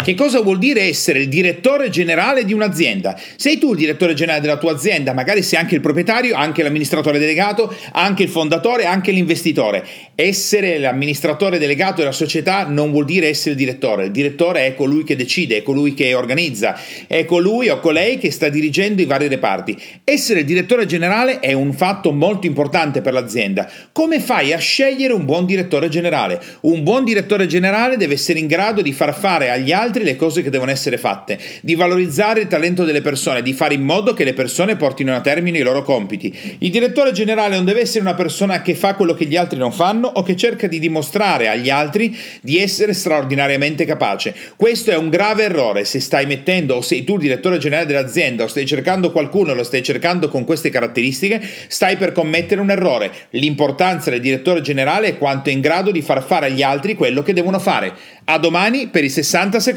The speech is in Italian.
Che cosa vuol dire essere il direttore generale di un'azienda? Sei tu il direttore generale della tua azienda, magari sei anche il proprietario, anche l'amministratore delegato, anche il fondatore, anche l'investitore. Essere l'amministratore delegato della società non vuol dire essere il direttore. Il direttore è colui che decide, è colui che organizza, è colui o colei che sta dirigendo i vari reparti. Essere il direttore generale è un fatto molto importante per l'azienda. Come fai a scegliere un buon direttore generale? Un buon direttore generale deve essere in grado di far fare agli altri altri le cose che devono essere fatte, di valorizzare il talento delle persone, di fare in modo che le persone portino a termine i loro compiti. Il direttore generale non deve essere una persona che fa quello che gli altri non fanno o che cerca di dimostrare agli altri di essere straordinariamente capace. Questo è un grave errore se stai mettendo o sei tu il direttore generale dell'azienda o stai cercando qualcuno lo stai cercando con queste caratteristiche, stai per commettere un errore. L'importanza del direttore generale è quanto è in grado di far fare agli altri quello che devono fare. A domani per i 60 secondi.